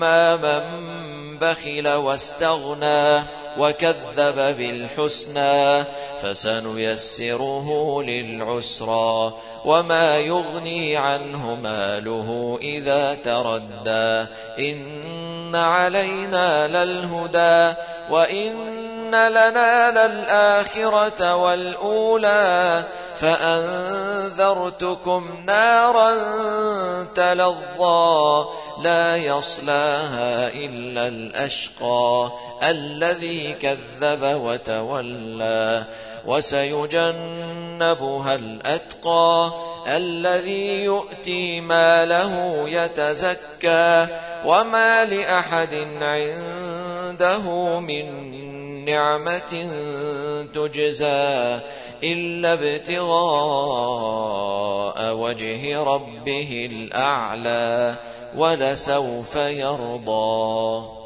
من بخل واستغنى وكذب بالحسنى فسنيسره للعسرى وما يغني عنه ماله إذا تردى إن علينا للهدى وإن لنا للآخرة والأولى فأنذرتكم نارا تلظى لا يصلاها إلا الأشقى الذي كذب وتولى وسيجنبها الأتقى الذي يؤتي ماله يتزكى وما لأحد عنده من نعمة تجزى إلا ابتغاء وجه ربه الأعلى ولسوف يرضى.